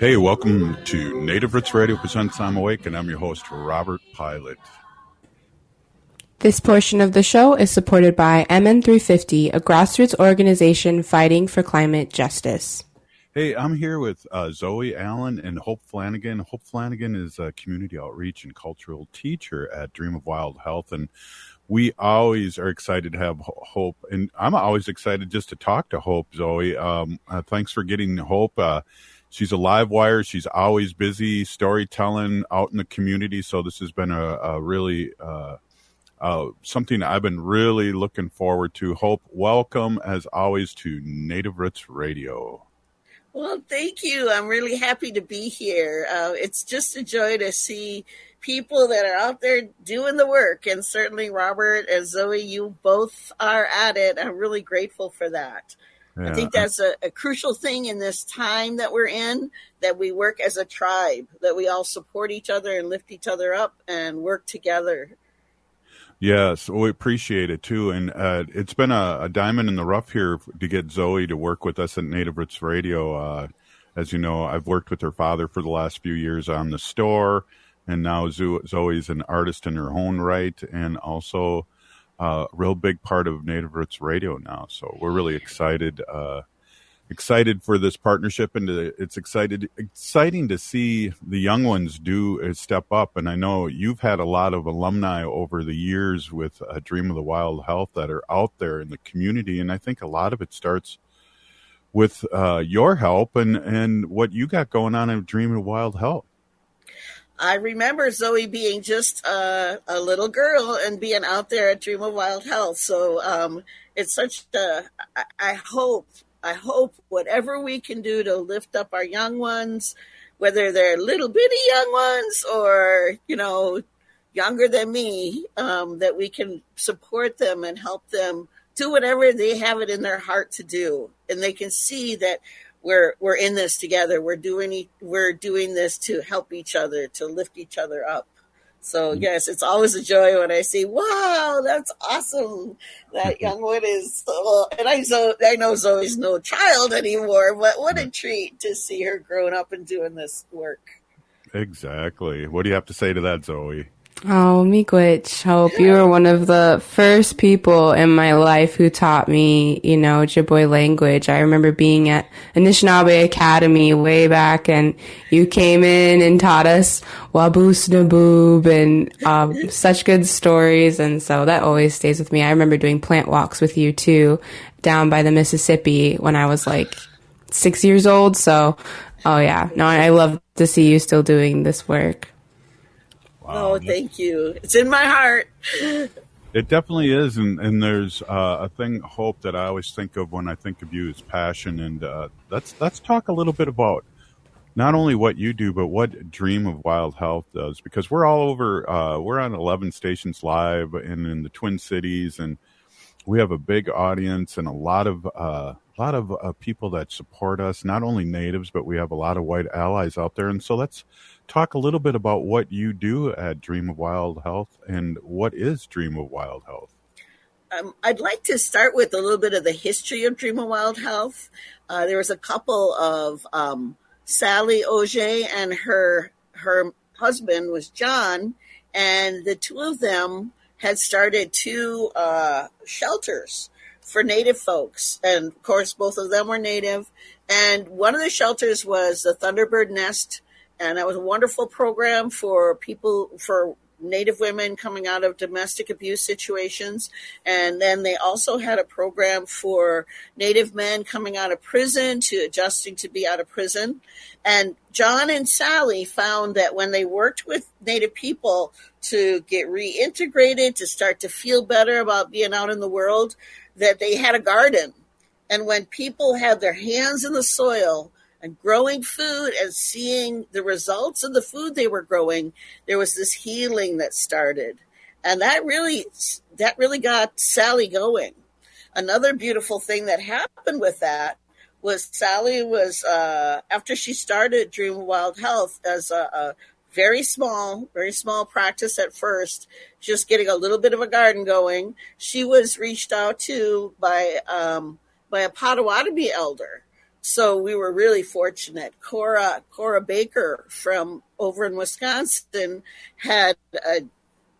Hey, welcome to Native Roots Radio presents I'm Awake, and I'm your host, Robert Pilot. This portion of the show is supported by MN350, a grassroots organization fighting for climate justice. Hey, I'm here with uh, Zoe Allen and Hope Flanagan. Hope Flanagan is a community outreach and cultural teacher at Dream of Wild Health, and we always are excited to have Hope, and I'm always excited just to talk to Hope. Zoe, um, uh, thanks for getting Hope. Uh, she's a live wire. She's always busy storytelling out in the community. So this has been a, a really uh, uh, something I've been really looking forward to. Hope, welcome as always to Native Roots Radio. Well, thank you. I'm really happy to be here. Uh, it's just a joy to see people that are out there doing the work. And certainly, Robert and Zoe, you both are at it. I'm really grateful for that. Yeah. I think that's a, a, crucial thing in this time that we're in that we work as a tribe, that we all support each other and lift each other up and work together. Yes, we appreciate it too. And uh, it's been a, a, diamond in the rough here to get Zoe to work with us at Native Roots Radio. Uh, as you know, I've worked with her father for the last few years on the store, and now Zoe's an artist in her own right, and also uh, a real big part of Native Roots Radio now. So we're really excited, uh, excited for this partnership, and it's excited, exciting to see the young ones do uh, step up. And I know you've had a lot of alumni over the years with uh, Dream of the Wild Health that are out there in the community, and I think a lot of it starts with uh, your help and and what you got going on in Dream of the Wild Health. I remember Zoe being just uh, a little girl and being out there at Dream of Wild Health. So um, it's such a. I, hope, I hope whatever we can do to lift up our young ones, whether they're little bitty young ones or you know younger than me, um, that we can support them and help them do whatever they have it in their heart to do, and they can see that we're we're in this together. We're doing we're doing this to help each other, to lift each other up. So mm-hmm. yes, it's always a joy when I see, wow, that's awesome. That young one is, so, and I so I know Zoe's no child anymore, but what a treat to see her growing up and doing this work. Exactly. What do you have to say to that, Zoe? Oh, Miigwech, Hope, you were one of the first people in my life who taught me, you know, Ojibwe language. I remember being at Anishinaabe Academy way back and you came in and taught us Waboos Naboob and um, such good stories. And so that always stays with me. I remember doing plant walks with you too down by the Mississippi when I was like six years old. So, oh yeah, no, I love to see you still doing this work. Wow. Oh, thank you. It's in my heart. It definitely is, and, and there's uh, a thing, hope that I always think of when I think of you is passion, and uh, let's let's talk a little bit about not only what you do, but what Dream of Wild Health does, because we're all over. Uh, we're on 11 stations live and in the Twin Cities, and we have a big audience and a lot of uh, a lot of uh, people that support us. Not only natives, but we have a lot of white allies out there, and so let's talk a little bit about what you do at Dream of Wild Health and what is Dream of Wild Health. Um, I'd like to start with a little bit of the history of Dream of Wild Health. Uh, there was a couple of um, Sally Auger and her her husband was John, and the two of them had started two uh, shelters for Native folks, and of course, both of them were Native. And one of the shelters was the Thunderbird Nest and that was a wonderful program for people for Native women coming out of domestic abuse situations. And then they also had a program for Native men coming out of prison to adjusting to be out of prison. And John and Sally found that when they worked with Native people to get reintegrated, to start to feel better about being out in the world, that they had a garden. And when people had their hands in the soil, and growing food and seeing the results of the food they were growing, there was this healing that started. And that really that really got Sally going. Another beautiful thing that happened with that was Sally was uh, after she started Dream Wild Health as a, a very small, very small practice at first, just getting a little bit of a garden going. She was reached out to by um, by a Potawatomi elder so we were really fortunate. Cora Cora Baker from over in Wisconsin had a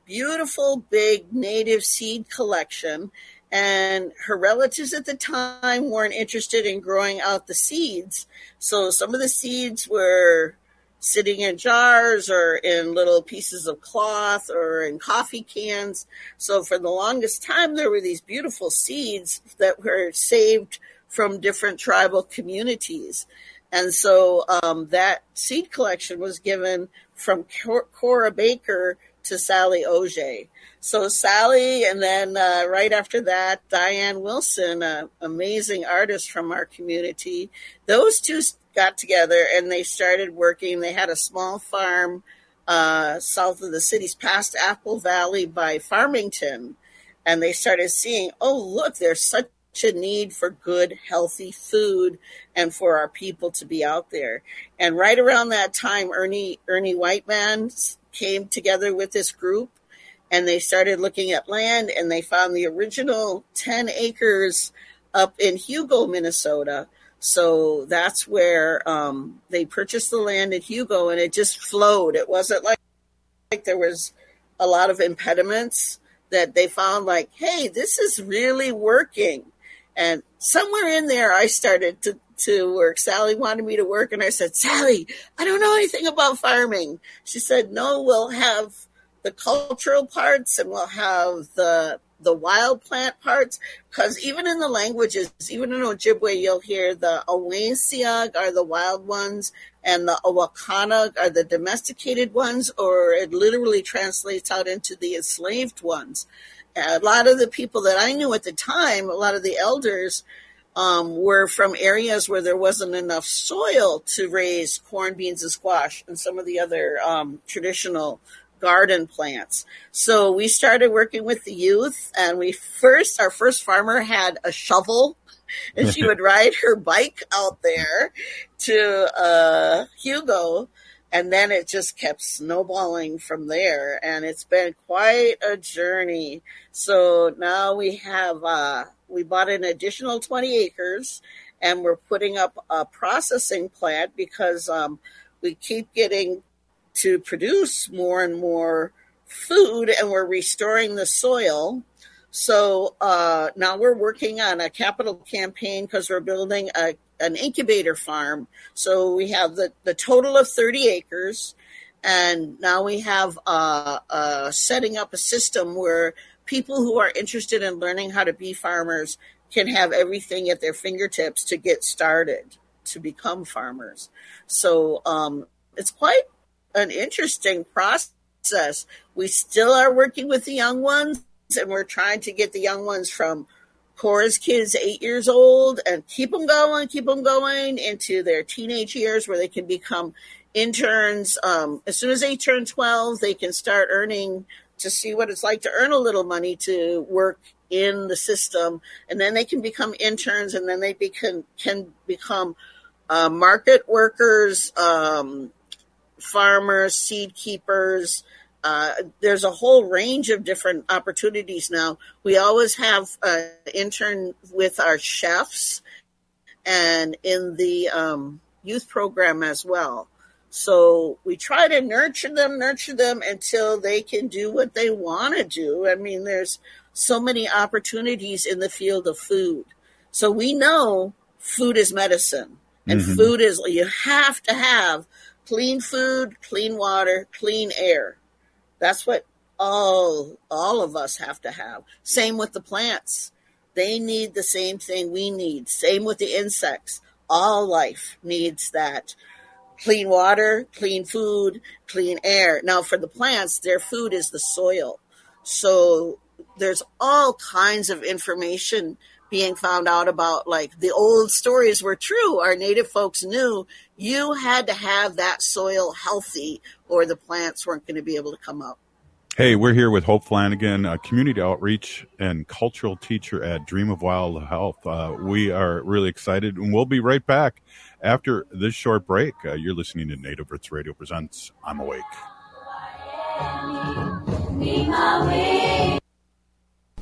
beautiful big native seed collection and her relatives at the time weren't interested in growing out the seeds. So some of the seeds were sitting in jars or in little pieces of cloth or in coffee cans. So for the longest time, there were these beautiful seeds that were saved from different tribal communities. And so um, that seed collection was given from Cora Baker to Sally Auger. So Sally, and then uh, right after that, Diane Wilson, an amazing artist from our community. Those two got together and they started working. They had a small farm uh, south of the city's past Apple Valley by Farmington. And they started seeing, oh, look, there's such a need for good, healthy food and for our people to be out there. And right around that time, Ernie, Ernie Whiteman came together with this group and they started looking at land and they found the original 10 acres up in Hugo, Minnesota. So that's where um, they purchased the land in Hugo and it just flowed. It wasn't like, like there was a lot of impediments that they found like, hey, this is really working. And somewhere in there, I started to, to work. Sally wanted me to work, and I said, Sally, I don't know anything about farming. She said, No, we'll have the cultural parts and we'll have the the wild plant parts because even in the languages, even in Ojibwe, you'll hear the Awasiag are the wild ones and the Awakanag are the domesticated ones, or it literally translates out into the enslaved ones a lot of the people that I knew at the time, a lot of the elders, um, were from areas where there wasn't enough soil to raise corn, beans, and squash, and some of the other um, traditional garden plants. So we started working with the youth, and we first, our first farmer had a shovel, and she would ride her bike out there to uh, Hugo and then it just kept snowballing from there. And it's been quite a journey. So now we have uh, we bought an additional 20 acres and we're putting up a processing plant because um, we keep getting to produce more and more food and we're restoring the soil so uh, now we're working on a capital campaign because we're building a an incubator farm. So we have the, the total of 30 acres. And now we have uh, uh, setting up a system where people who are interested in learning how to be farmers can have everything at their fingertips to get started to become farmers. So um, it's quite an interesting process. We still are working with the young ones, and we're trying to get the young ones from Cora's kids eight years old and keep them going, keep them going into their teenage years where they can become interns. Um, as soon as they turn 12, they can start earning to see what it's like to earn a little money to work in the system. And then they can become interns and then they become, can become uh, market workers, um, farmers, seed keepers, uh, there's a whole range of different opportunities now. We always have an intern with our chefs and in the um, youth program as well. So we try to nurture them, nurture them until they can do what they want to do. I mean, there's so many opportunities in the field of food. So we know food is medicine and mm-hmm. food is, you have to have clean food, clean water, clean air that's what all all of us have to have. Same with the plants. They need the same thing we need. Same with the insects. All life needs that. Clean water, clean food, clean air. Now for the plants, their food is the soil. So there's all kinds of information being found out about like the old stories were true our native folks knew you had to have that soil healthy or the plants weren't going to be able to come up Hey, we're here with Hope Flanagan, a community outreach and cultural teacher at Dream of Wild Health. Uh, we are really excited, and we'll be right back after this short break. Uh, you're listening to Native Roots Radio Presents I'm Awake.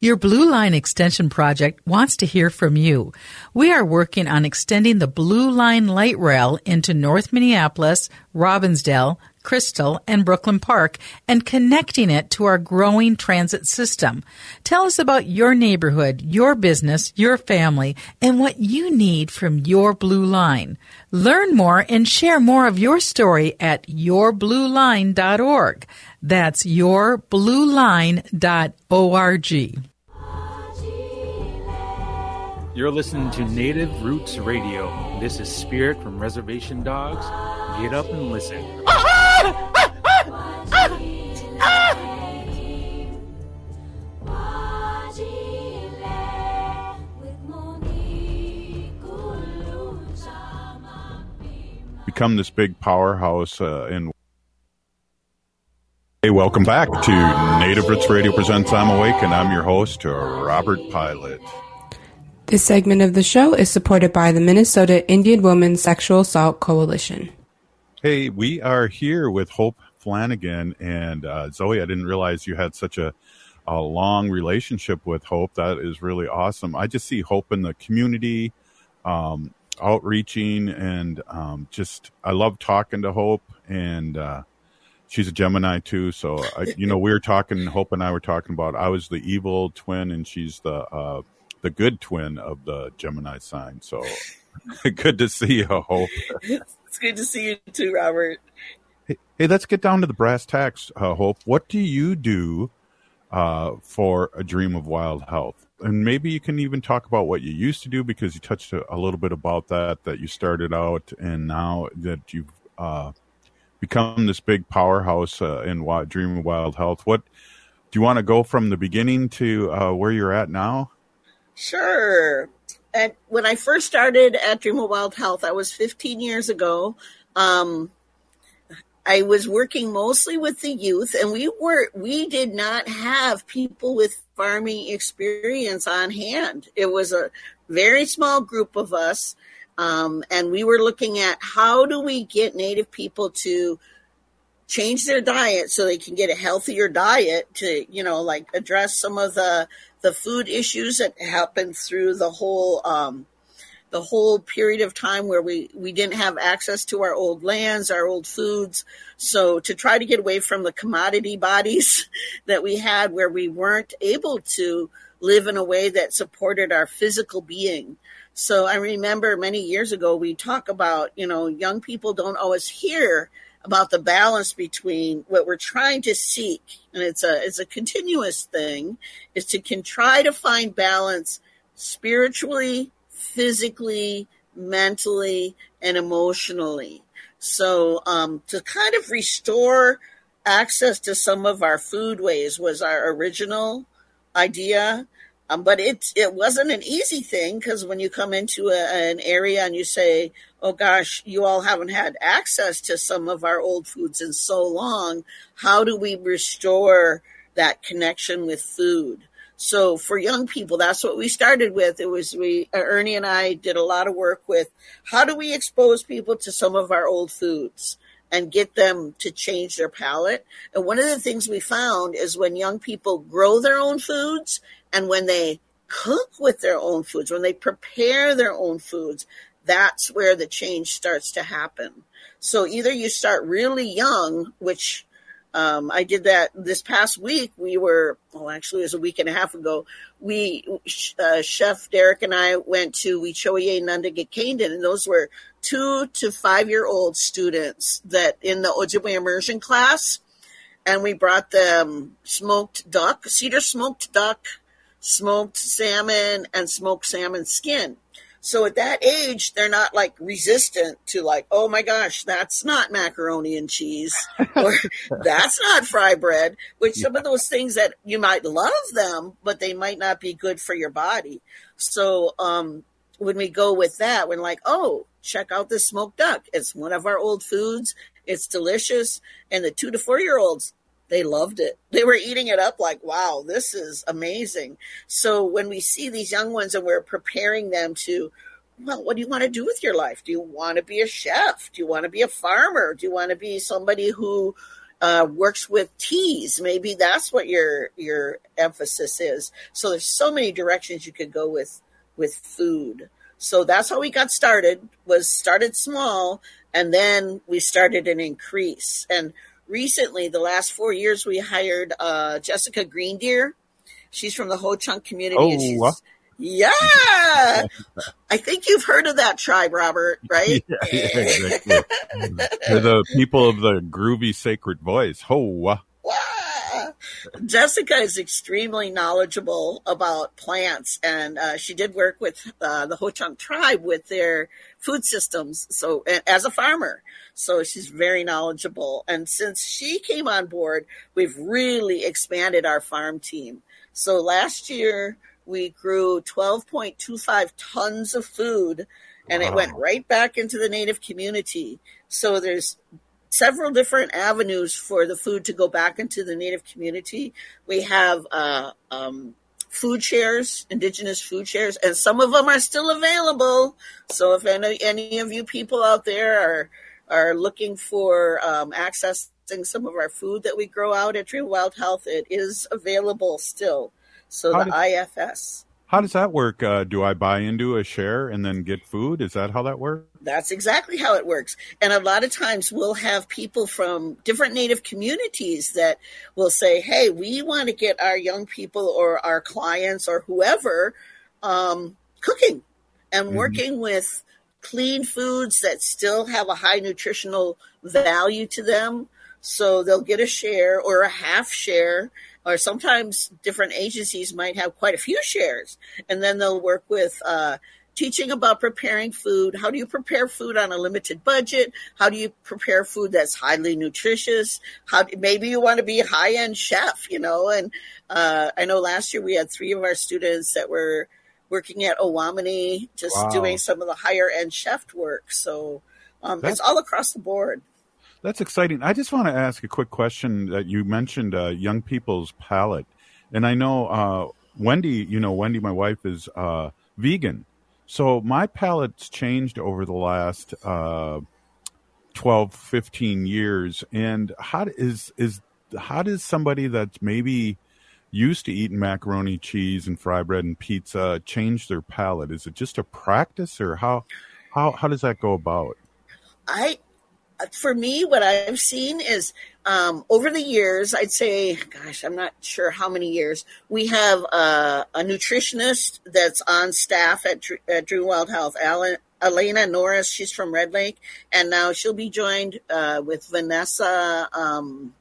Your Blue Line Extension Project wants to hear from you. We are working on extending the Blue Line light rail into North Minneapolis, Robbinsdale, Crystal, and Brooklyn Park and connecting it to our growing transit system. Tell us about your neighborhood, your business, your family, and what you need from your Blue Line. Learn more and share more of your story at yourblueline.org. That's yourblueline.org. You're listening to Native Roots Radio. This is Spirit from Reservation Dogs. Get up and listen. Oh, Become this big powerhouse uh, in. Hey, welcome back to Native Roots Radio Presents I'm Awake, and I'm your host, Robert Pilot. This segment of the show is supported by the Minnesota Indian Women's Sexual Assault Coalition. Hey, we are here with Hope Flanagan and uh, Zoe. I didn't realize you had such a, a long relationship with Hope. That is really awesome. I just see Hope in the community, um, outreaching, and um, just I love talking to Hope. And uh, she's a Gemini too. So I, you know, we were talking. Hope and I were talking about. I was the evil twin, and she's the uh, the good twin of the Gemini sign. So good to see you, Hope. it's good to see you too, Robert. Hey, hey, let's get down to the brass tacks, uh, Hope. What do you do uh, for a dream of wild health? And maybe you can even talk about what you used to do because you touched a, a little bit about that, that you started out and now that you've uh, become this big powerhouse uh, in Wild, Dream of Wild Health. What do you want to go from the beginning to uh, where you're at now? Sure. And when I first started at Dream of Wild Health, that was 15 years ago. Um, I was working mostly with the youth, and we were we did not have people with farming experience on hand. It was a very small group of us, um, and we were looking at how do we get Native people to change their diet so they can get a healthier diet to you know like address some of the the food issues that happened through the whole um, the whole period of time where we, we didn't have access to our old lands, our old foods. So to try to get away from the commodity bodies that we had where we weren't able to live in a way that supported our physical being. So I remember many years ago, we talk about, you know, young people don't always hear about the balance between what we're trying to seek. And it's a, it's a continuous thing is to can try to find balance spiritually, physically, mentally, and emotionally. So um, to kind of restore access to some of our foodways was our original idea. Um, but it it wasn't an easy thing because when you come into a, an area and you say, "Oh gosh, you all haven't had access to some of our old foods in so long," how do we restore that connection with food? So for young people, that's what we started with. It was we Ernie and I did a lot of work with how do we expose people to some of our old foods and get them to change their palate. And one of the things we found is when young people grow their own foods and when they cook with their own foods, when they prepare their own foods, that's where the change starts to happen. So either you start really young, which um, I did that this past week. We were, well, actually, it was a week and a half ago. We, uh, Chef Derek and I went to Whew'choy'ya Nundaga and those were two to five year old students that in the Ojibwe immersion class. And we brought them smoked duck, cedar smoked duck, smoked salmon, and smoked salmon skin. So at that age, they're not like resistant to like, oh my gosh, that's not macaroni and cheese, or that's not fry bread. Which some of those things that you might love them, but they might not be good for your body. So um, when we go with that, we're like, oh, check out this smoked duck. It's one of our old foods. It's delicious, and the two to four year olds they loved it. They were eating it up like, wow, this is amazing. So when we see these young ones and we're preparing them to, well, what do you want to do with your life? Do you want to be a chef? Do you want to be a farmer? Do you want to be somebody who uh, works with teas? Maybe that's what your your emphasis is. So there's so many directions you could go with with food. So that's how we got started. Was started small, and then we started an increase. And recently, the last four years, we hired uh, Jessica Greendeer. She's from the Ho Chunk community. Oh, yeah. I think you've heard of that tribe, Robert, right? yeah, yeah, exactly. They're the people of the groovy sacred voice. Ho. Jessica is extremely knowledgeable about plants, and uh, she did work with uh, the Ho Chunk tribe with their food systems. So, as a farmer, so she's very knowledgeable. And since she came on board, we've really expanded our farm team. So last year we grew 12.25 tons of food, and wow. it went right back into the native community. So there's several different avenues for the food to go back into the native community. We have uh, um, food shares, indigenous food shares, and some of them are still available. So if any, any of you people out there are are looking for um, accessing some of our food that we grow out at Dream Wild Health, it is available still. So How the IFS. How does that work? Uh, do I buy into a share and then get food? Is that how that works? That's exactly how it works. And a lot of times we'll have people from different Native communities that will say, hey, we want to get our young people or our clients or whoever um, cooking and mm-hmm. working with clean foods that still have a high nutritional value to them. So they'll get a share or a half share or sometimes different agencies might have quite a few shares and then they'll work with uh, teaching about preparing food. How do you prepare food on a limited budget? How do you prepare food that's highly nutritious? How maybe you want to be a high-end chef you know and uh, i know last year we had three of our students that were working at Owamni just wow. doing some of the higher end chef work. So um, it's all across the board that's exciting. I just want to ask a quick question that you mentioned uh, young people's palate. And I know uh, Wendy, you know, Wendy, my wife, is uh, vegan. So my palate's changed over the last uh, 12, 15 years. And how is, is, how does somebody that's maybe used to eating macaroni, cheese, and fry bread and pizza change their palate? Is it just a practice, or how how how does that go about? I, for me, what I've seen is um, over the years, I'd say, gosh, I'm not sure how many years, we have uh, a nutritionist that's on staff at, at Dream Wild Health, Alan, Elena Norris. She's from Red Lake, and now she'll be joined uh, with Vanessa, um,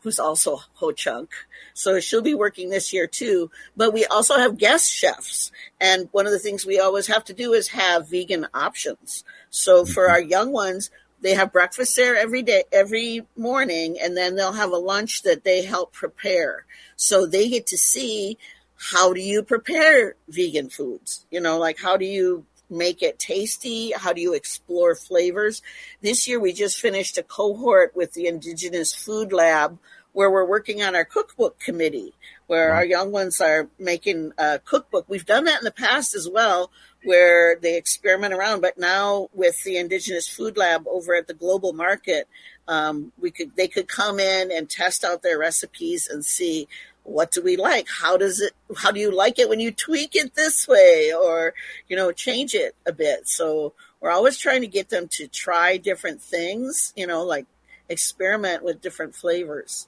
who's also Ho Chunk. So she'll be working this year too. But we also have guest chefs. And one of the things we always have to do is have vegan options. So for our young ones, they have breakfast there every day, every morning, and then they'll have a lunch that they help prepare. So they get to see how do you prepare vegan foods? You know, like how do you make it tasty? How do you explore flavors? This year we just finished a cohort with the Indigenous Food Lab where we're working on our cookbook committee, where our young ones are making a cookbook. We've done that in the past as well, where they experiment around. But now with the Indigenous Food Lab over at the Global Market, um, we could they could come in and test out their recipes and see what do we like how does it how do you like it when you tweak it this way or you know change it a bit so we're always trying to get them to try different things you know like experiment with different flavors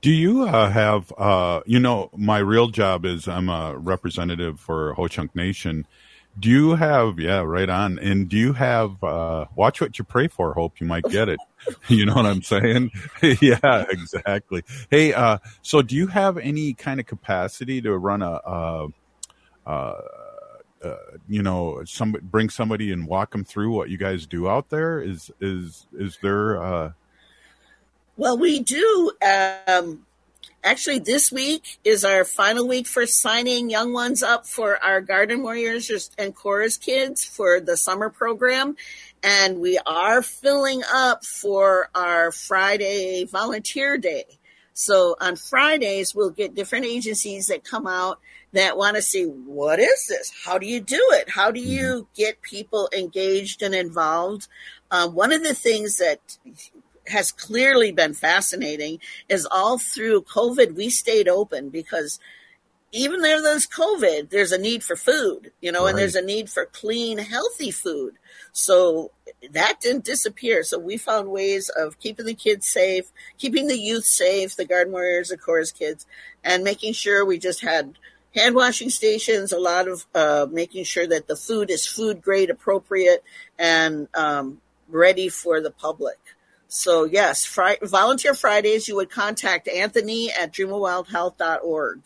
do you uh, have, uh, you know, my real job is I'm a representative for Ho Chunk Nation. Do you have, yeah, right on. And do you have, uh, watch what you pray for, hope you might get it. you know what I'm saying? yeah, exactly. Hey, uh, so do you have any kind of capacity to run a, uh, uh, uh, you know, some bring somebody and walk them through what you guys do out there? Is is is there? Uh, well, we do. Um, actually, this week is our final week for signing young ones up for our Garden Warriors and Cora's Kids for the summer program. And we are filling up for our Friday volunteer day. So on Fridays, we'll get different agencies that come out that want to see what is this? How do you do it? How do you mm-hmm. get people engaged and involved? Um, one of the things that has clearly been fascinating is all through COVID, we stayed open because even though there's COVID, there's a need for food, you know, right. and there's a need for clean, healthy food. So that didn't disappear. So we found ways of keeping the kids safe, keeping the youth safe, the garden warriors, of course, kids, and making sure we just had hand washing stations, a lot of uh, making sure that the food is food grade appropriate and um, ready for the public. So yes, Friday, volunteer Fridays. You would contact Anthony at dreamofwildhealth.org.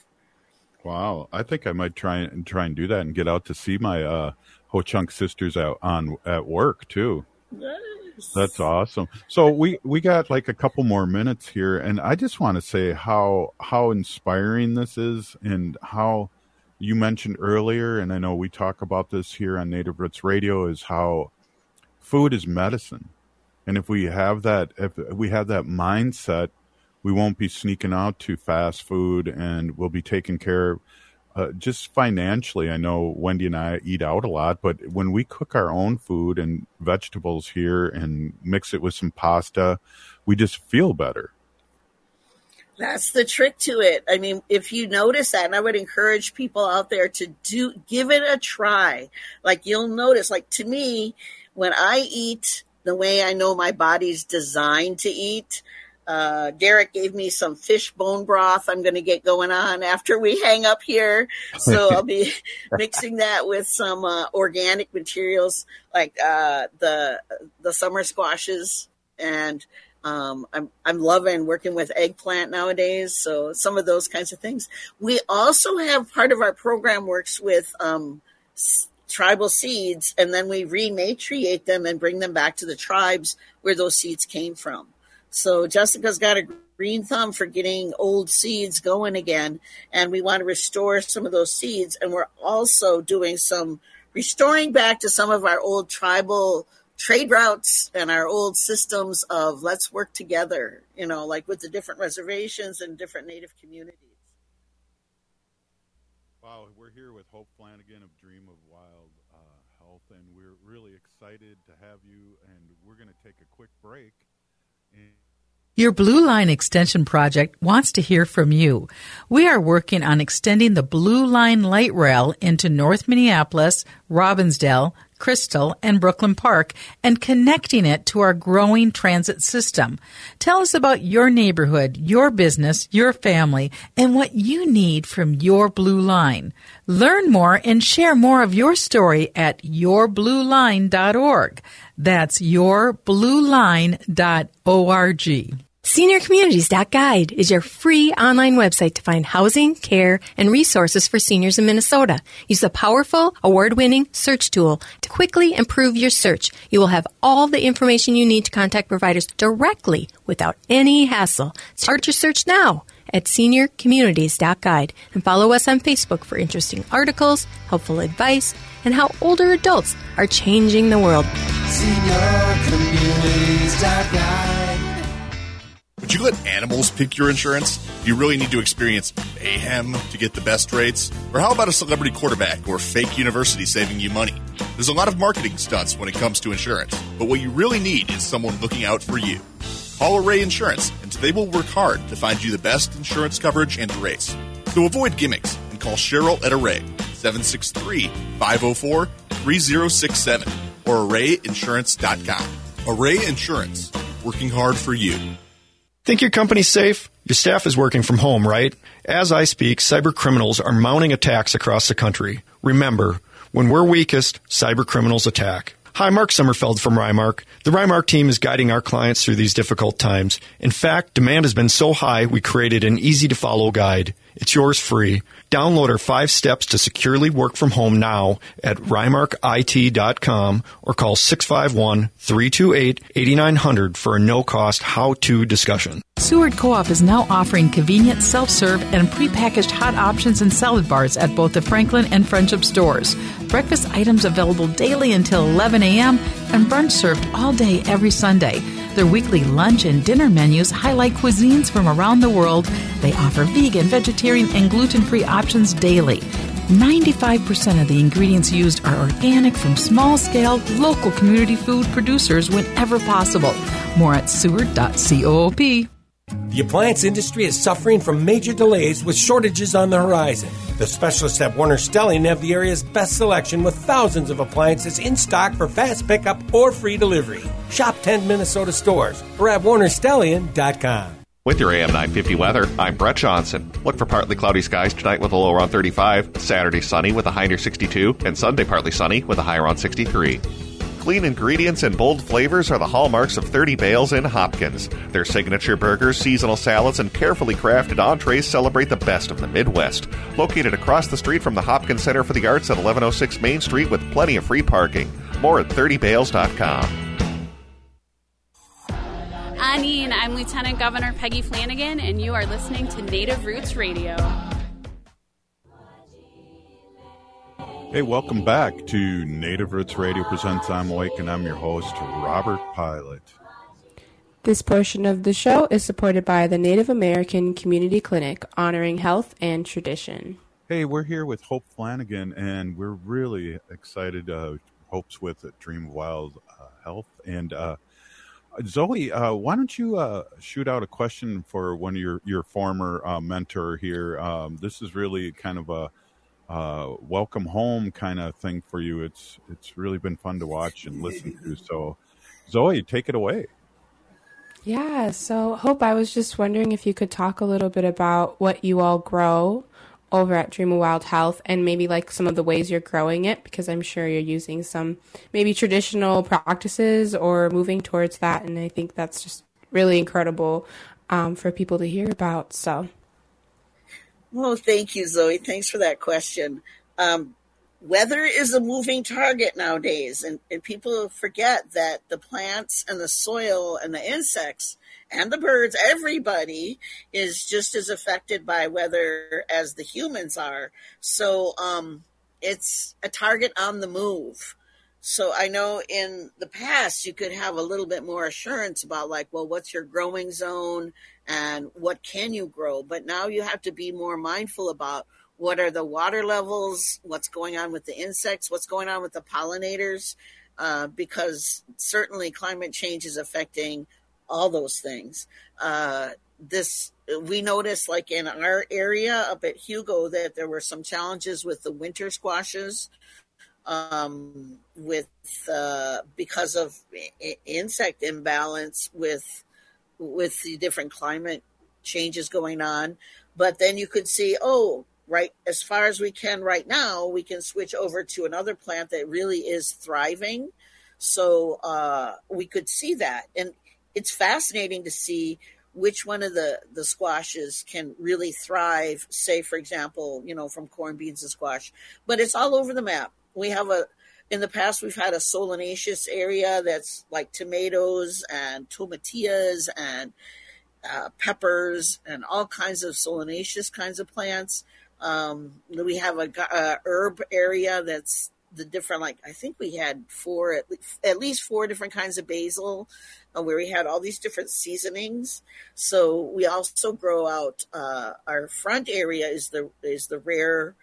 Wow, I think I might try and try and do that and get out to see my uh, Ho Chunk sisters out on at work too. Nice. That's awesome. So we we got like a couple more minutes here, and I just want to say how how inspiring this is, and how you mentioned earlier, and I know we talk about this here on Native Roots Radio, is how food is medicine and if we have that, if we have that mindset, we won't be sneaking out to fast food and we'll be taking care uh, just financially. I know Wendy and I eat out a lot, but when we cook our own food and vegetables here and mix it with some pasta, we just feel better. That's the trick to it. I mean, if you notice that, and I would encourage people out there to do, give it a try. Like you'll notice, like to me, when I eat the way I know my body's designed to eat. Uh, Derek gave me some fish bone broth. I'm going to get going on after we hang up here. So I'll be mixing that with some uh, organic materials like uh, the the summer squashes, and um, I'm I'm loving working with eggplant nowadays. So some of those kinds of things. We also have part of our program works with um, tribal seeds and then we rematriate them and bring them back to the tribes where those seeds came from. So Jessica's got a green thumb for getting old seeds going again, and we want to restore some of those seeds. And we're also doing some restoring back to some of our old tribal trade routes and our old systems of let's work together, you know, like with the different reservations and different native communities. Wow, we're here with Hope Flanagan of Dream of Wild uh, Health, and we're really excited to have you. And we're going to take a quick break. And Your Blue Line Extension project wants to hear from you. We are working on extending the Blue Line light rail into North Minneapolis, Robbinsdale, Crystal, and Brooklyn Park and connecting it to our growing transit system. Tell us about your neighborhood, your business, your family, and what you need from your Blue Line. Learn more and share more of your story at yourblueline.org. That's yourblueline.org. SeniorCommunities.guide is your free online website to find housing, care, and resources for seniors in Minnesota. Use the powerful, award-winning search tool to quickly improve your search. You will have all the information you need to contact providers directly without any hassle. Start your search now at seniorcommunities.guide and follow us on Facebook for interesting articles, helpful advice, and how older adults are changing the world. SeniorCommunities.guide. Would you let animals pick your insurance? Do you really need to experience mayhem to get the best rates? Or how about a celebrity quarterback or fake university saving you money? There's a lot of marketing stunts when it comes to insurance, but what you really need is someone looking out for you. Call Array Insurance, and they will work hard to find you the best insurance coverage and rates. So avoid gimmicks and call Cheryl at Array, 763 504 3067 or arrayinsurance.com. Array Insurance, working hard for you. Think your company's safe? Your staff is working from home, right? As I speak, cyber criminals are mounting attacks across the country. Remember, when we're weakest, cyber criminals attack. Hi, Mark Sommerfeld from Rymark. The Rymark team is guiding our clients through these difficult times. In fact, demand has been so high, we created an easy to follow guide. It's yours free. Download our five steps to securely work from home now at rymarkit.com or call 651 328 8900 for a no cost how to discussion. Seward Co op is now offering convenient self serve and prepackaged hot options and salad bars at both the Franklin and Friendship stores. Breakfast items available daily until 11 a.m. and brunch served all day every Sunday. Their weekly lunch and dinner menus highlight cuisines from around the world. They offer vegan, vegetarian, and gluten free options daily. 95% of the ingredients used are organic from small scale, local community food producers whenever possible. More at seward.coop. The appliance industry is suffering from major delays with shortages on the horizon. The specialists at Warners' Stellian have the area's best selection with thousands of appliances in stock for fast pickup or free delivery. Shop 10 Minnesota stores or at warnerstellian.com. With your AM 950 weather, I'm Brett Johnson. Look for partly cloudy skies tonight with a low around 35, Saturday sunny with a high near 62, and Sunday partly sunny with a high around 63. Clean ingredients and bold flavors are the hallmarks of 30 Bales in Hopkins. Their signature burgers, seasonal salads, and carefully crafted entrees celebrate the best of the Midwest. Located across the street from the Hopkins Center for the Arts at 1106 Main Street with plenty of free parking. More at 30bales.com. Anine, I'm Lieutenant Governor Peggy Flanagan, and you are listening to Native Roots Radio. Hey, welcome back to Native Roots Radio presents I'm Awake, and I'm your host, Robert Pilot. This portion of the show is supported by the Native American Community Clinic, honoring health and tradition. Hey, we're here with Hope Flanagan, and we're really excited. Uh, Hope's with Dream Wild uh, Health, and uh, Zoe, uh, why don't you uh, shoot out a question for one of your your former uh, mentor here? Um, this is really kind of a uh, welcome home kind of thing for you. It's it's really been fun to watch and listen to. So, Zoe, take it away. Yeah. So, Hope, I was just wondering if you could talk a little bit about what you all grow over at Dream of Wild Health and maybe like some of the ways you're growing it because I'm sure you're using some maybe traditional practices or moving towards that. And I think that's just really incredible um, for people to hear about. So, well, thank you, Zoe. Thanks for that question. Um, weather is a moving target nowadays, and, and people forget that the plants and the soil and the insects and the birds, everybody is just as affected by weather as the humans are. So um, it's a target on the move. So I know in the past you could have a little bit more assurance about like, well, what's your growing zone and what can you grow? But now you have to be more mindful about what are the water levels, what's going on with the insects, what's going on with the pollinators, uh, because certainly climate change is affecting all those things. Uh, this we noticed, like in our area up at Hugo, that there were some challenges with the winter squashes, um, with uh, because of insect imbalance with with the different climate changes going on. But then you could see, oh, right, as far as we can right now, we can switch over to another plant that really is thriving. So uh, we could see that, and it's fascinating to see which one of the the squashes can really thrive say for example you know from corn beans and squash but it's all over the map we have a in the past we've had a solanaceous area that's like tomatoes and tomatillas and uh, peppers and all kinds of solanaceous kinds of plants. Um, we have a, a herb area that's the different like i think we had four at least, at least four different kinds of basil uh, where we had all these different seasonings. So we also grow out uh, our front area is the is the rare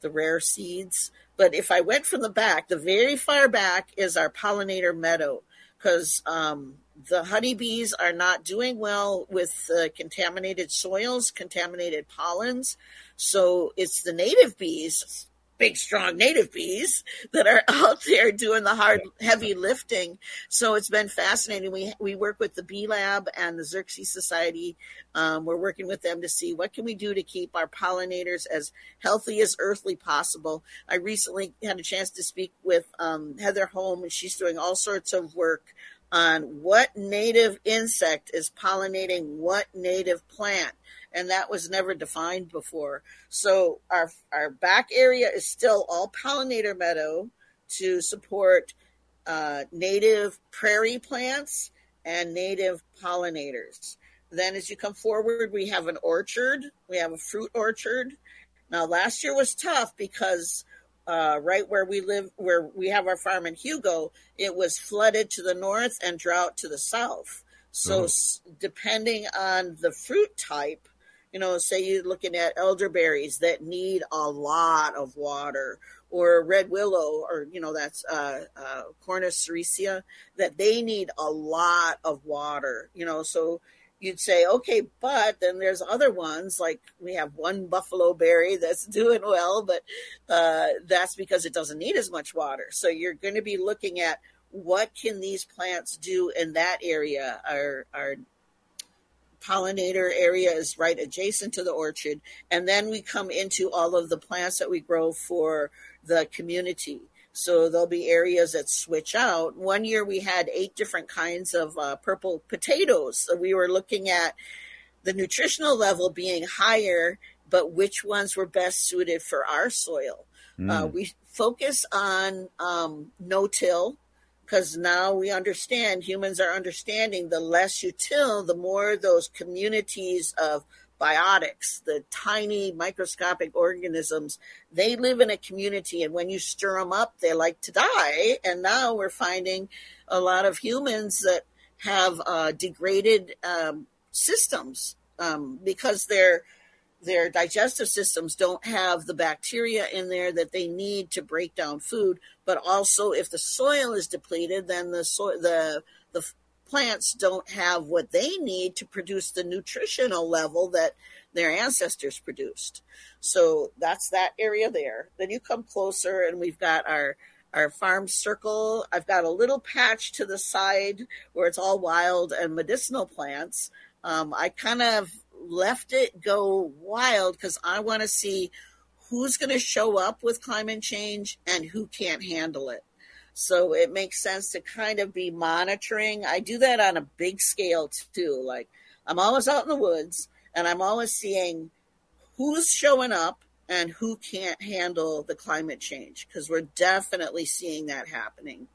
the rare seeds but if i went from the back the very far back is our pollinator meadow because um, the honeybees are not doing well with uh, contaminated soils contaminated pollens. So it's the native bees big, strong native bees that are out there doing the hard, heavy lifting. So it's been fascinating. We we work with the Bee Lab and the Xerces Society. Um, we're working with them to see what can we do to keep our pollinators as healthy as earthly possible. I recently had a chance to speak with um, Heather Holm, and she's doing all sorts of work on what native insect is pollinating what native plant and that was never defined before. So our our back area is still all pollinator meadow to support uh, native prairie plants and native pollinators. Then, as you come forward, we have an orchard. We have a fruit orchard. Now, last year was tough because uh, right where we live, where we have our farm in Hugo, it was flooded to the north and drought to the south. So, oh. depending on the fruit type, you know, say you're looking at elderberries that need a lot of water, or red willow, or you know, that's uh, uh, Cornus sericea, that they need a lot of water. You know, so you'd say, okay, but then there's other ones like we have one buffalo berry that's doing well, but uh, that's because it doesn't need as much water. So you're going to be looking at what can these plants do in that area? Are our pollinator area is right adjacent to the orchard. And then we come into all of the plants that we grow for the community. So there'll be areas that switch out. One year we had eight different kinds of uh, purple potatoes. So we were looking at the nutritional level being higher, but which ones were best suited for our soil. Mm. Uh, we focus on um, no till because now we understand humans are understanding the less you till, the more those communities of biotics, the tiny microscopic organisms, they live in a community. And when you stir them up, they like to die. And now we're finding a lot of humans that have uh, degraded um, systems um, because they're their digestive systems don't have the bacteria in there that they need to break down food. But also, if the soil is depleted, then the soil, the the plants don't have what they need to produce the nutritional level that their ancestors produced. So that's that area there. Then you come closer, and we've got our our farm circle. I've got a little patch to the side where it's all wild and medicinal plants. Um, I kind of left it go wild because I want to see who's going to show up with climate change and who can't handle it. So it makes sense to kind of be monitoring. I do that on a big scale too. Like I'm always out in the woods and I'm always seeing who's showing up and who can't handle the climate change because we're definitely seeing that happening.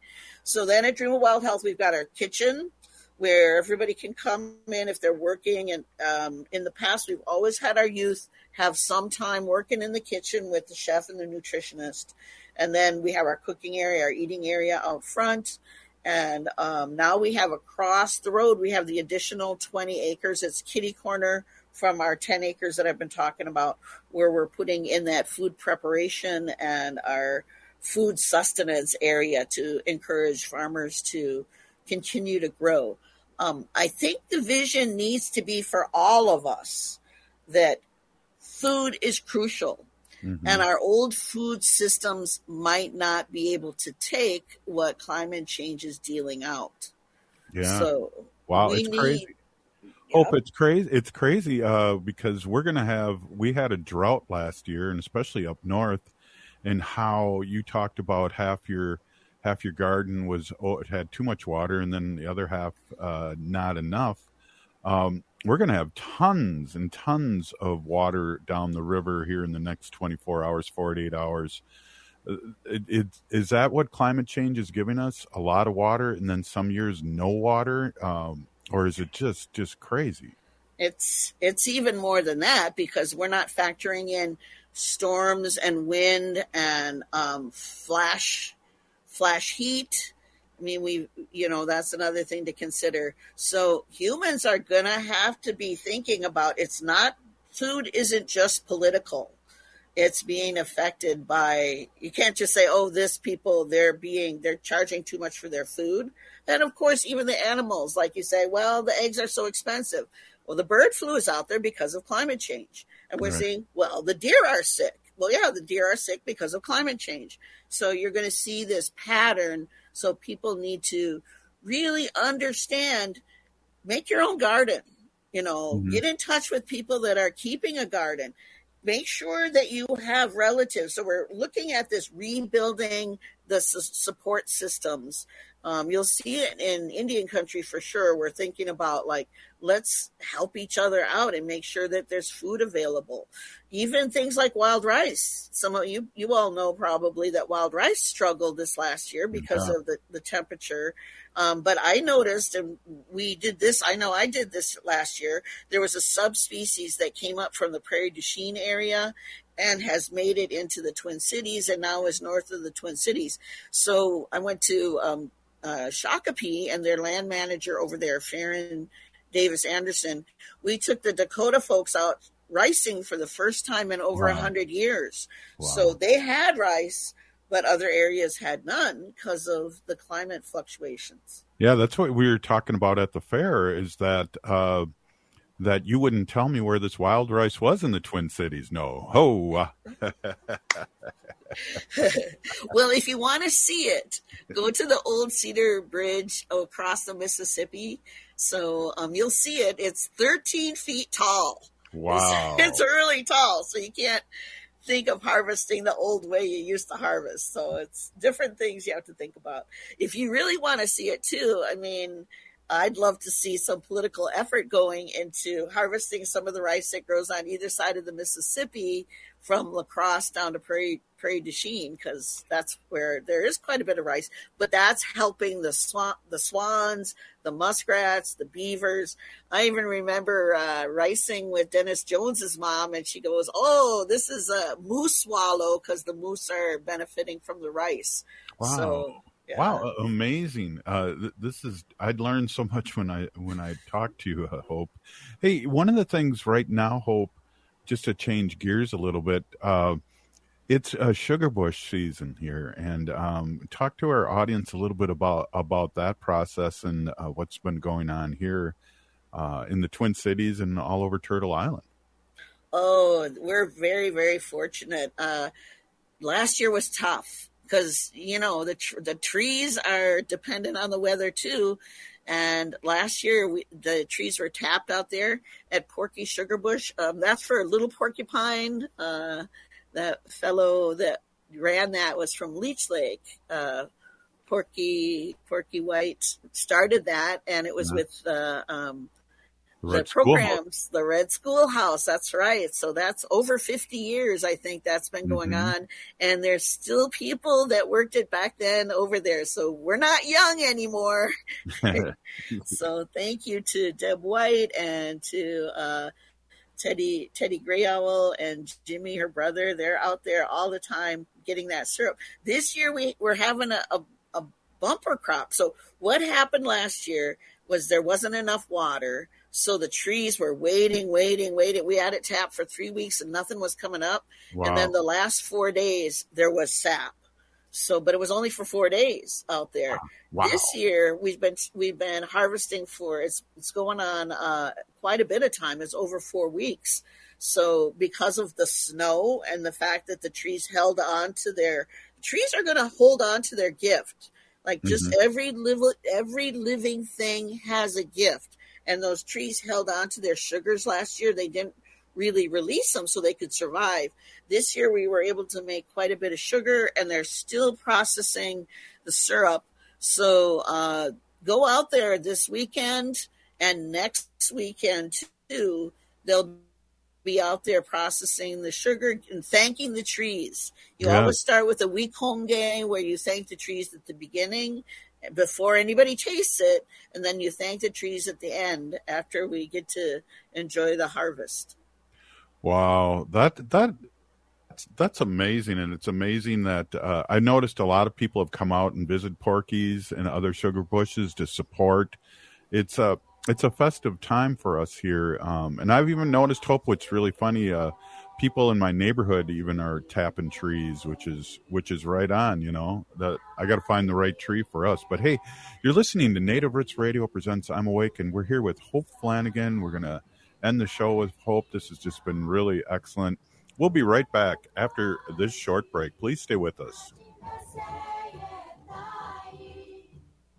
So then at Dream of Wild Health, we've got our kitchen where everybody can come in if they're working. And um, in the past, we've always had our youth have some time working in the kitchen with the chef and the nutritionist. And then we have our cooking area, our eating area out front. And um, now we have across the road, we have the additional 20 acres. It's kitty corner from our 10 acres that I've been talking about, where we're putting in that food preparation and our food sustenance area to encourage farmers to continue to grow Um, I think the vision needs to be for all of us that food is crucial. Mm-hmm. And our old food systems might not be able to take what climate change is dealing out. Yeah. So wow, it's need, crazy. Hope it's crazy. It's crazy uh, because we're going to have. We had a drought last year, and especially up north, and how you talked about half your half your garden was oh, it had too much water, and then the other half uh, not enough. Um, we're going to have tons and tons of water down the river here in the next 24 hours, 48 hours. Uh, it, it, is that what climate change is giving us? A lot of water, and then some years no water, um, or is it just just crazy? It's it's even more than that because we're not factoring in storms and wind and um, flash flash heat I mean, we, you know, that's another thing to consider. So humans are going to have to be thinking about it's not, food isn't just political. It's being affected by, you can't just say, oh, this people, they're being, they're charging too much for their food. And of course, even the animals, like you say, well, the eggs are so expensive. Well, the bird flu is out there because of climate change. And we're right. seeing, well, the deer are sick. Well, yeah, the deer are sick because of climate change. So you're going to see this pattern so people need to really understand, make your own garden, you know, mm-hmm. get in touch with people that are keeping a garden. Make sure that you have relatives. So we're looking at this rebuilding the su- support systems. Um, you'll see it in Indian country for sure. We're thinking about like let's help each other out and make sure that there's food available. Even things like wild rice. Some of you you all know probably that wild rice struggled this last year because yeah. of the, the temperature. Um, but I noticed, and we did this, I know I did this last year, there was a subspecies that came up from the Prairie du Chien area and has made it into the Twin Cities and now is north of the Twin Cities. So I went to um, uh, Shakopee and their land manager over there, Farron Davis Anderson. We took the Dakota folks out ricing for the first time in over a wow. hundred years. Wow. So they had rice, but other areas had none because of the climate fluctuations. Yeah, that's what we were talking about at the fair. Is that uh, that you wouldn't tell me where this wild rice was in the Twin Cities? No. Oh. well, if you want to see it, go to the old Cedar Bridge across the Mississippi. So um, you'll see it. It's 13 feet tall. Wow. It's, it's really tall. So you can't think of harvesting the old way you used to harvest. So it's different things you have to think about. If you really want to see it too, I mean, I'd love to see some political effort going into harvesting some of the rice that grows on either side of the Mississippi from La Crosse down to Prairie, Prairie du Chien, because that's where there is quite a bit of rice. But that's helping the swan, the swans, the muskrats, the beavers. I even remember uh, ricing with Dennis Jones's mom, and she goes, "Oh, this is a moose swallow because the moose are benefiting from the rice." Wow. So yeah. Wow, amazing! Uh, th- this is I'd learned so much when I when I talked to you, uh, Hope. Hey, one of the things right now, Hope, just to change gears a little bit, uh, it's a sugar bush season here, and um, talk to our audience a little bit about about that process and uh, what's been going on here uh, in the Twin Cities and all over Turtle Island. Oh, we're very very fortunate. Uh, last year was tough because you know the tr- the trees are dependent on the weather too. And last year, we, the trees were tapped out there at Porky Sugar Bush. Um, that's for a Little Porcupine. Uh, that fellow that ran that was from Leech Lake. Uh, Porky Porky White started that, and it was with uh, um, the, the programs, the Red Schoolhouse. That's right. So that's over 50 years, I think that's been going mm-hmm. on. And there's still people that worked it back then over there. So we're not young anymore. so thank you to Deb White and to, uh, Teddy Teddy Gray Owl and Jimmy, her brother, they're out there all the time getting that syrup. This year we we're having a, a, a bumper crop. So what happened last year was there wasn't enough water so the trees were waiting, waiting, waiting. We had it tapped for three weeks and nothing was coming up. Wow. And then the last four days, there was sap. So, but it was only for four days out there. Wow. This year we've been we've been harvesting for it's it's going on uh, quite a bit of time. It's over four weeks. So because of the snow and the fact that the trees held on to their trees are going to hold on to their gift. Like just Mhm. every live every living thing has a gift, and those trees held on to their sugars last year. They didn't really release them so they could survive. This year we were able to make quite a bit of sugar, and they're still processing the syrup. So uh, go out there this weekend and next weekend too. They'll be out there processing the sugar and thanking the trees. You Yeah. always start with a week home day where you thank the trees at the beginning before anybody tastes it, and then you thank the trees at the end after we get to enjoy the harvest. Wow, that that that's amazing, and it's amazing that uh, I noticed a lot of people have come out and visit Porky's and other sugar bushes to support. It's a it's a festive time for us here, um, and I've even noticed Hope. What's really funny, uh, people in my neighborhood even are tapping trees, which is which is right on. You know that I got to find the right tree for us. But hey, you're listening to Native Roots Radio presents I'm Awake, and we're here with Hope Flanagan. We're gonna end the show with Hope. This has just been really excellent. We'll be right back after this short break. Please stay with us.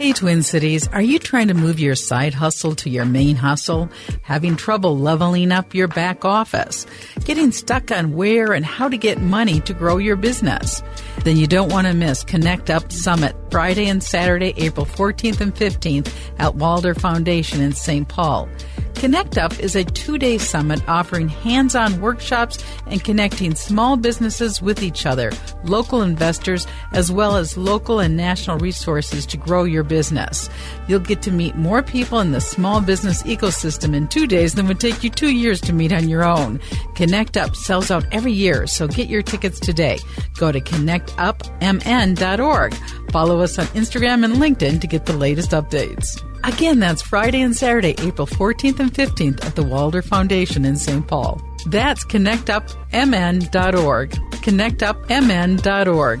Hey, Twin Cities, are you trying to move your side hustle to your main hustle? Having trouble leveling up your back office? Getting stuck on where and how to get money to grow your business? Then you don't want to miss Connect Up Summit Friday and Saturday, April 14th and 15th at Wilder Foundation in St. Paul. Connect Up is a two day summit offering hands on workshops and connecting small businesses with each other, local investors, as well as local and national resources to grow your business. You'll get to meet more people in the small business ecosystem in two days than would take you two years to meet on your own. Connect Up sells out every year, so get your tickets today. Go to connectupmn.org. Follow us on Instagram and LinkedIn to get the latest updates. Again, that's Friday and Saturday, April 14th and 15th at the Wilder Foundation in St. Paul. That's connectupmn.org. Connectupmn.org.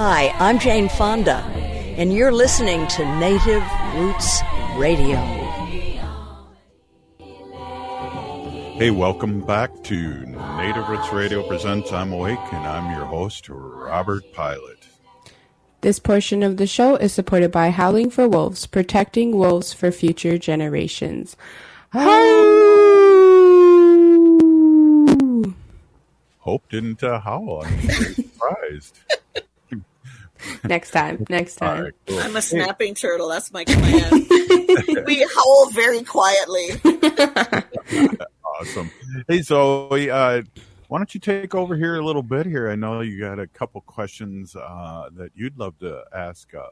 Hi, I'm Jane Fonda, and you're listening to Native Roots Radio. Hey, welcome back to Native Roots Radio Presents I'm Awake, and I'm your host, Robert Pilot. This portion of the show is supported by Howling for Wolves, protecting wolves for future generations. Hope didn't uh, howl. I'm surprised. next time, next time. right, cool. I'm a snapping turtle. That's my plan. we howl very quietly. awesome. Hey, Zoe, uh, why don't you take over here a little bit here? I know you got a couple questions uh, that you'd love to ask uh,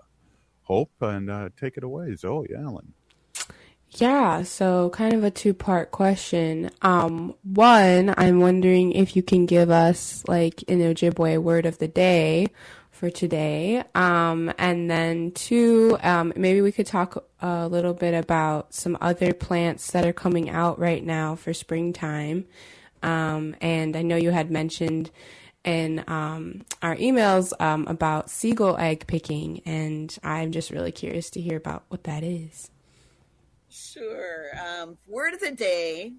Hope, and uh, take it away, Zoe Allen. Yeah, so kind of a two part question. Um, one, I'm wondering if you can give us like an Ojibwe word of the day for today. Um, and then two, um, maybe we could talk a little bit about some other plants that are coming out right now for springtime. Um, and I know you had mentioned in um, our emails um, about seagull egg picking, and I'm just really curious to hear about what that is. Sure. Um, word of the day.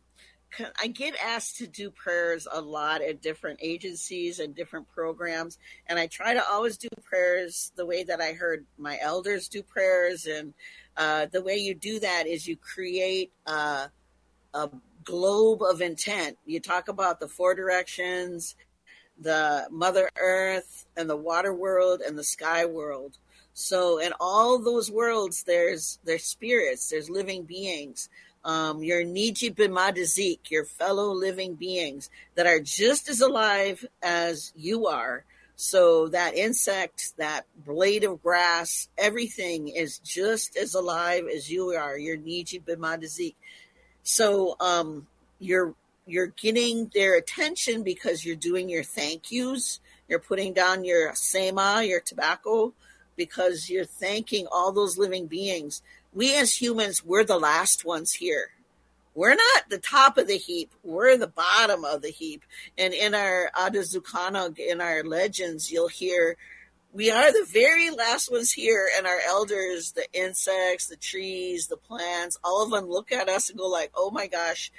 I get asked to do prayers a lot at different agencies and different programs, and I try to always do prayers the way that I heard my elders do prayers. And uh, the way you do that is you create uh, a globe of intent. You talk about the four directions, the Mother Earth, and the water world, and the sky world. So in all those worlds, there's there's spirits, there's living beings. Um, your Niji Bimadazik, your fellow living beings that are just as alive as you are. So that insect, that blade of grass, everything is just as alive as you are. Your Niji Bimadazik. So um, you're you're getting their attention because you're doing your thank yous. You're putting down your sema, your tobacco, because you're thanking all those living beings. We as humans, we're the last ones here. We're not the top of the heap. We're the bottom of the heap. And in our Adazukanog, in our legends, you'll hear we are the very last ones here, and our elders, the insects, the trees, the plants, all of them look at us and go like, "Oh my gosh,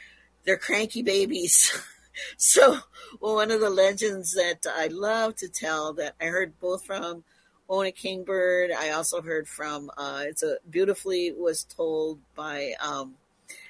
they're cranky babies." so, well, one of the legends that I love to tell that I heard both from Ona Kingbird. I also heard from uh, it's a beautifully was told by um,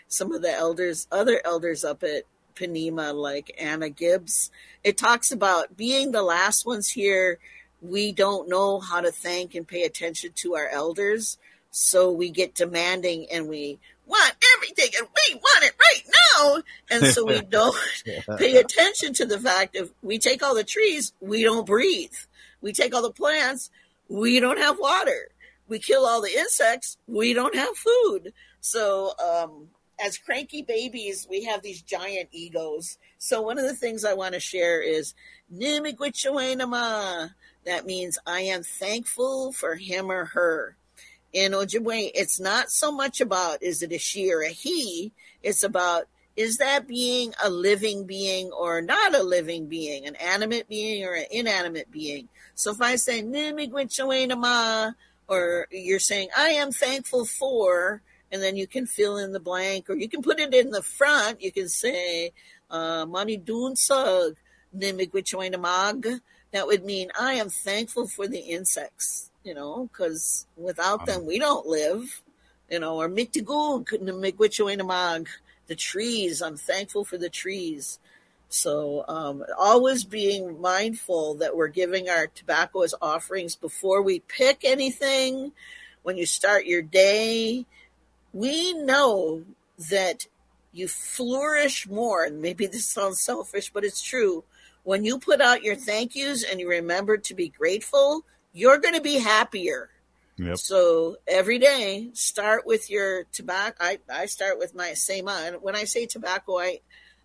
some of the elders, other elders up at Ponemah, like Anna Gibbs. It talks about being the last ones here. We don't know how to thank and pay attention to our elders, so we get demanding and we want everything and we want it right now. And so we don't pay attention to the fact of we take all the trees, we don't breathe. We take all the plants, we don't have water. We kill all the insects, we don't have food. So, um, as cranky babies, we have these giant egos. So one of the things I want to share is Nimigwichoenama. That means I am thankful for him or her. In Ojibwe, it's not so much about is it a she or a he. It's about is that being a living being or not a living being, an animate being or an inanimate being. So if I say Nimigwichoenama, or you're saying I am thankful for, and then you can fill in the blank, or you can put it in the front. You can say, uh, Mani Nimigwichoenamag. That would mean I am thankful for the insects, you know, because without them we don't live, you know, or Mitigug, Nimigwichoenamag, the trees. I'm thankful for the trees. So um, always being mindful that we're giving our tobacco as offerings before we pick anything. When you start your day, we know that you flourish more. And maybe this sounds selfish, but it's true. When you put out your thank yous and you remember to be grateful, you're going to be happier. Yep. So every day, start with your tobacco. I, I start with my same And when I say tobacco, I,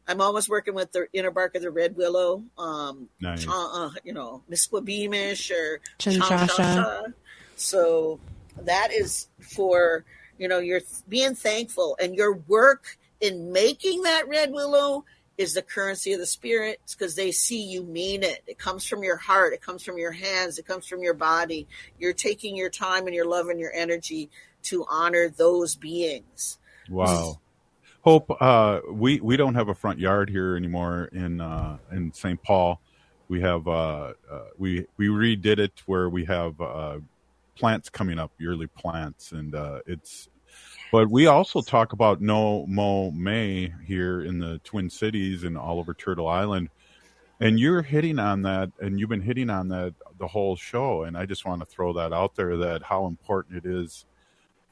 I'm always working with the inner bark of the red willow, um, Nice. cha- uh, you know, Misquabeamish or Chinchasha. So that is for, you know, you're being thankful and your work in making that red willow is the currency of the spirits because they see you mean it. It comes from your heart. It comes from your hands. It comes from your body. You're taking your time and your love and your energy to honor those beings. Wow. Hope, uh, we, we don't have a front yard here anymore in, uh, in St. Paul. We have, uh, uh, we, we redid it where we have, uh, plants coming up, yearly plants. And, uh, it's, but we also talk about No Mow May here in the Twin Cities and all over Turtle Island. And you're hitting on that, and you've been hitting on that the whole show. And I just want to throw that out there that how important it is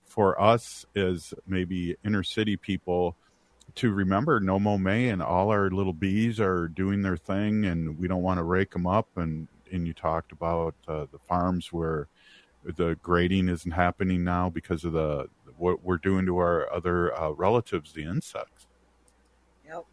for us as maybe inner city people to remember no mow may and all our little bees are doing their thing and we don't want to rake them up and and you talked about uh, the farms where the grading isn't happening now because of the what we're doing to our other uh, relatives the insects Yep.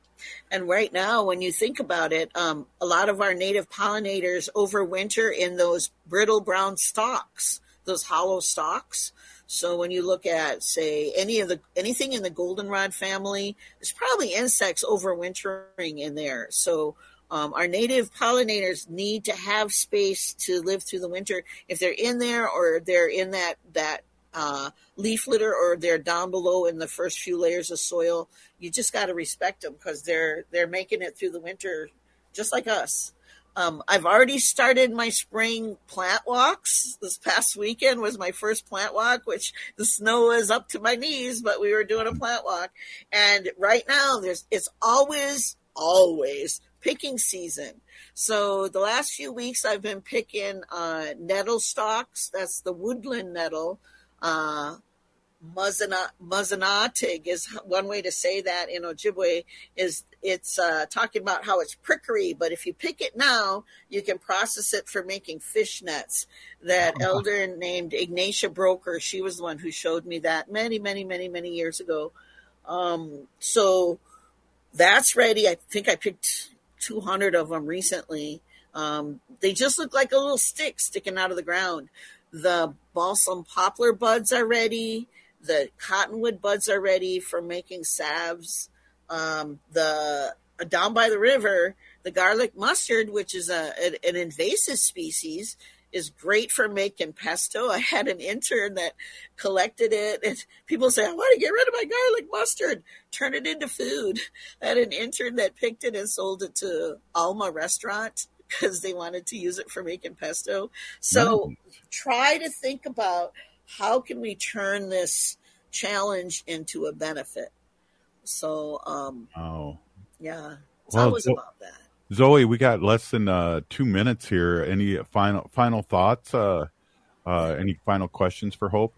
And right now, when you think about it, um, a lot of our native pollinators overwinter in those brittle brown stalks, those hollow stalks. So when you look at, say, any of the anything in the goldenrod family, there's probably insects overwintering in there. So um, our native pollinators need to have space to live through the winter. If they're in there or they're in that that uh, leaf litter or they're down below in the first few layers of soil, you just got to respect them because they're they're making it through the winter just like us. Um, I've already started my spring plant walks. This past weekend was my first plant walk, which the snow was up to my knees, but we were doing a plant walk. And right now, there's it's always always picking season. So the last few weeks, I've been picking uh, nettle stalks. That's the woodland nettle. Uh, Muzanatig is one way to say that in Ojibwe is it's uh, talking about how it's prickery, but if you pick it now, you can process it for making fish nets. That uh-huh. elder named Ignatia Broker, she was the one who showed me that many, many, many, many years ago. Um, so that's ready. I think I picked 200 of them recently. Um, they just look like a little stick sticking out of the ground. The balsam poplar buds are ready. The cottonwood buds are ready for making salves. Um, the uh, down by the river, the garlic mustard, which is a, an invasive species, is great for making pesto. I had an intern that collected it, and people say, I want to get rid of my garlic mustard, turn it into food. I had an intern that picked it and sold it to Alma Restaurant because they wanted to use it for making pesto. So nice. try to think about how can we turn this challenge into a benefit. So, um, oh, yeah, it's well, always so- about that. Zoe, we got less than uh, two minutes here. Any final final thoughts? Uh, uh, any final questions for Hope?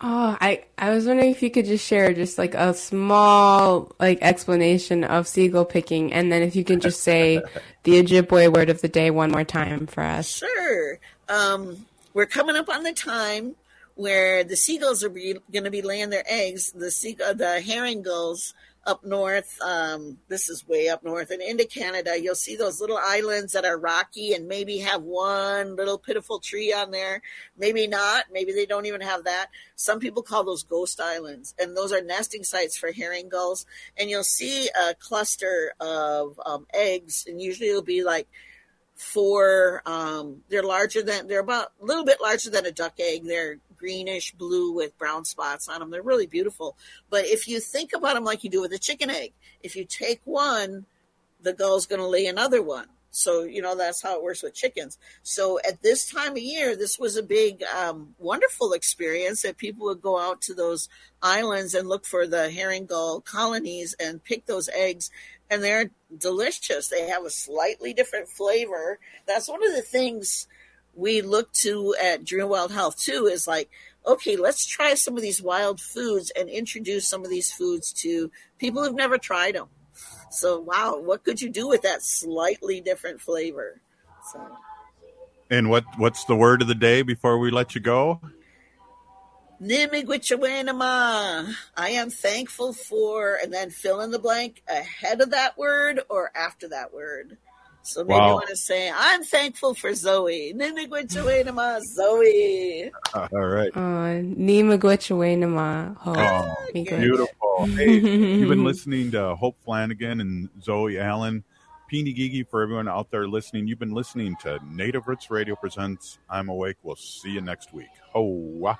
Oh, I I was wondering if you could just share just like a small like explanation of seagull picking, and then if you could just say the Ojibwe word of the day one more time for us. Sure. Um, we're coming up on the time where the seagulls are going to be laying their eggs. The seagull, the herring gulls up north. Um, this is way up north and into Canada. You'll see those little islands that are rocky and maybe have one little pitiful tree on there. Maybe not. Maybe they don't even have that. Some people call those ghost islands, and those are nesting sites for herring gulls. And you'll see a cluster of um, eggs, and usually it'll be like four. Um, they're larger than they're about a little bit larger than a duck egg. They're greenish blue with brown spots on them. They're really beautiful. But if you think about them like you do with a chicken egg, if you take one, the gull's going to lay another one. So, you know, that's how it works with chickens. So at this time of year, this was a big, um, wonderful experience that people would go out to those islands and look for the herring gull colonies and pick those eggs. And they're delicious. They have a slightly different flavor. That's one of the things we look to at Dream Wild Health too is like, okay, let's try some of these wild foods and introduce some of these foods to people who've never tried them. So, wow, what could you do with that slightly different flavor? So, and what what's the word of the day before we let you go? Nimigwichawenama. I am thankful for, and then fill in the blank ahead of that word or after that word. So maybe wow. you want to say, I'm thankful for Zoe. Nimigwichawenama, Zoe. All right. Uh, Nimigwichawenama. Oh, beautiful. Hey, you've been listening to Hope Flanagan and Zoe Allen. Peeny Gigi for everyone out there listening. You've been listening to Native Roots Radio Presents I'm Awake. We'll see you next week. Ho.